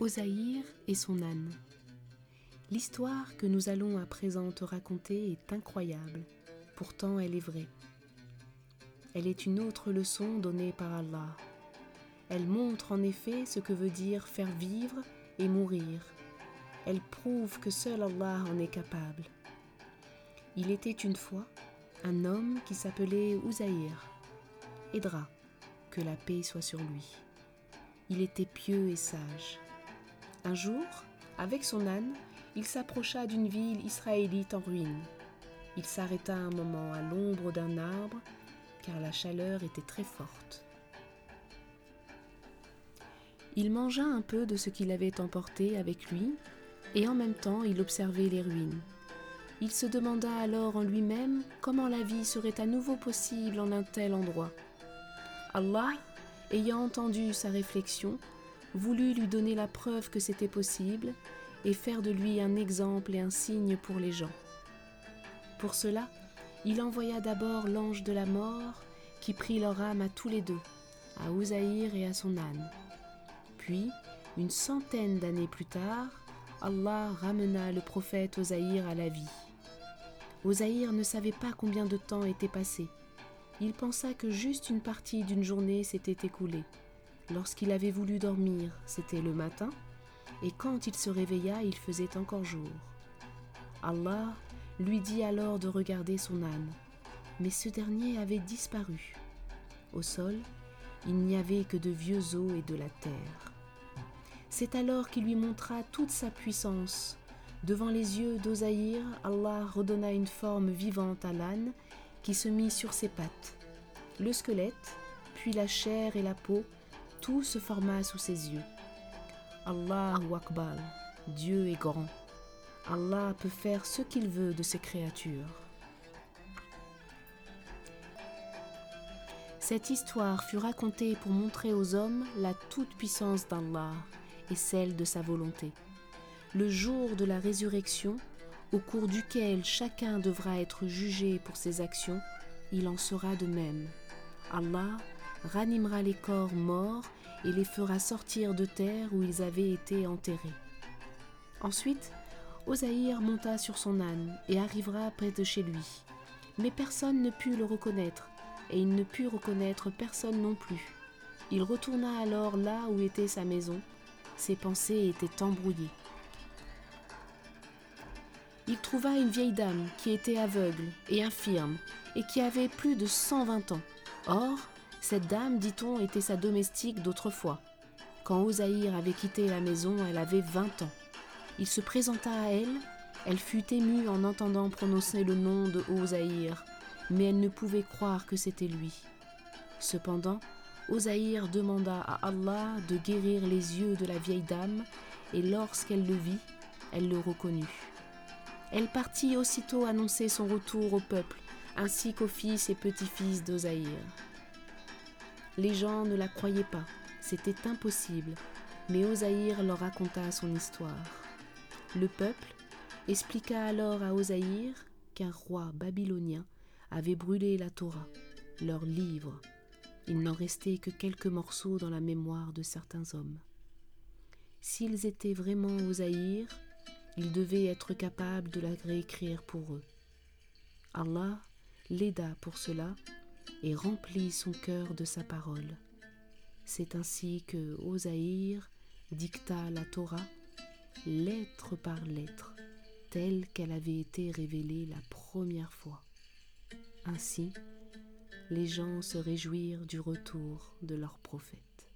Osaïr et son âne. L'histoire que nous allons à présent te raconter est incroyable, pourtant elle est vraie. Elle est une autre leçon donnée par Allah. Elle montre en effet ce que veut dire faire vivre et mourir. Elle prouve que seul Allah en est capable. Il était une fois un homme qui s'appelait Ouzaïr. Edra, que la paix soit sur lui. Il était pieux et sage. Un jour, avec son âne, il s'approcha d'une ville israélite en ruine. Il s'arrêta un moment à l'ombre d'un arbre, car la chaleur était très forte. Il mangea un peu de ce qu'il avait emporté avec lui, et en même temps il observait les ruines. Il se demanda alors en lui-même comment la vie serait à nouveau possible en un tel endroit. Allah, ayant entendu sa réflexion, voulut lui donner la preuve que c'était possible et faire de lui un exemple et un signe pour les gens. Pour cela, il envoya d'abord l'ange de la mort qui prit leur âme à tous les deux, à Ouzaïr et à son âne. Puis, une centaine d'années plus tard, Allah ramena le prophète Ozaïr à la vie. Ozaïr ne savait pas combien de temps était passé. Il pensa que juste une partie d'une journée s'était écoulée. Lorsqu'il avait voulu dormir, c'était le matin, et quand il se réveilla, il faisait encore jour. Allah lui dit alors de regarder son âne, mais ce dernier avait disparu. Au sol, il n'y avait que de vieux os et de la terre. C'est alors qu'il lui montra toute sa puissance. Devant les yeux d'Ozaïr, Allah redonna une forme vivante à l'âne qui se mit sur ses pattes. Le squelette, puis la chair et la peau tout se forma sous ses yeux. Allahu Akbar, Dieu est grand. Allah peut faire ce qu'il veut de ses créatures. Cette histoire fut racontée pour montrer aux hommes la toute-puissance d'Allah et celle de sa volonté. Le jour de la résurrection, au cours duquel chacun devra être jugé pour ses actions, il en sera de même. Allah ranimera les corps morts et les fera sortir de terre où ils avaient été enterrés. Ensuite, Osaïr monta sur son âne et arrivera près de chez lui. Mais personne ne put le reconnaître, et il ne put reconnaître personne non plus. Il retourna alors là où était sa maison. Ses pensées étaient embrouillées. Il trouva une vieille dame qui était aveugle et infirme et qui avait plus de 120 ans. Or, cette dame, dit-on, était sa domestique d'autrefois. Quand Osaïr avait quitté la maison, elle avait vingt ans. Il se présenta à elle, elle fut émue en entendant prononcer le nom de Osaïr, mais elle ne pouvait croire que c'était lui. Cependant, Osaïr demanda à Allah de guérir les yeux de la vieille dame, et lorsqu'elle le vit, elle le reconnut. Elle partit aussitôt annoncer son retour au peuple, ainsi qu'aux fils et petits-fils d'Osaïr. Les gens ne la croyaient pas, c'était impossible, mais Osaïr leur raconta son histoire. Le peuple expliqua alors à Osaïr qu'un roi babylonien avait brûlé la Torah, leur livre. Il n'en restait que quelques morceaux dans la mémoire de certains hommes. S'ils étaient vraiment Osaïr, ils devaient être capables de la réécrire pour eux. Allah l'aida pour cela et remplit son cœur de sa parole. C'est ainsi que Osaïr dicta la Torah, lettre par lettre, telle qu'elle avait été révélée la première fois. Ainsi, les gens se réjouirent du retour de leur prophète.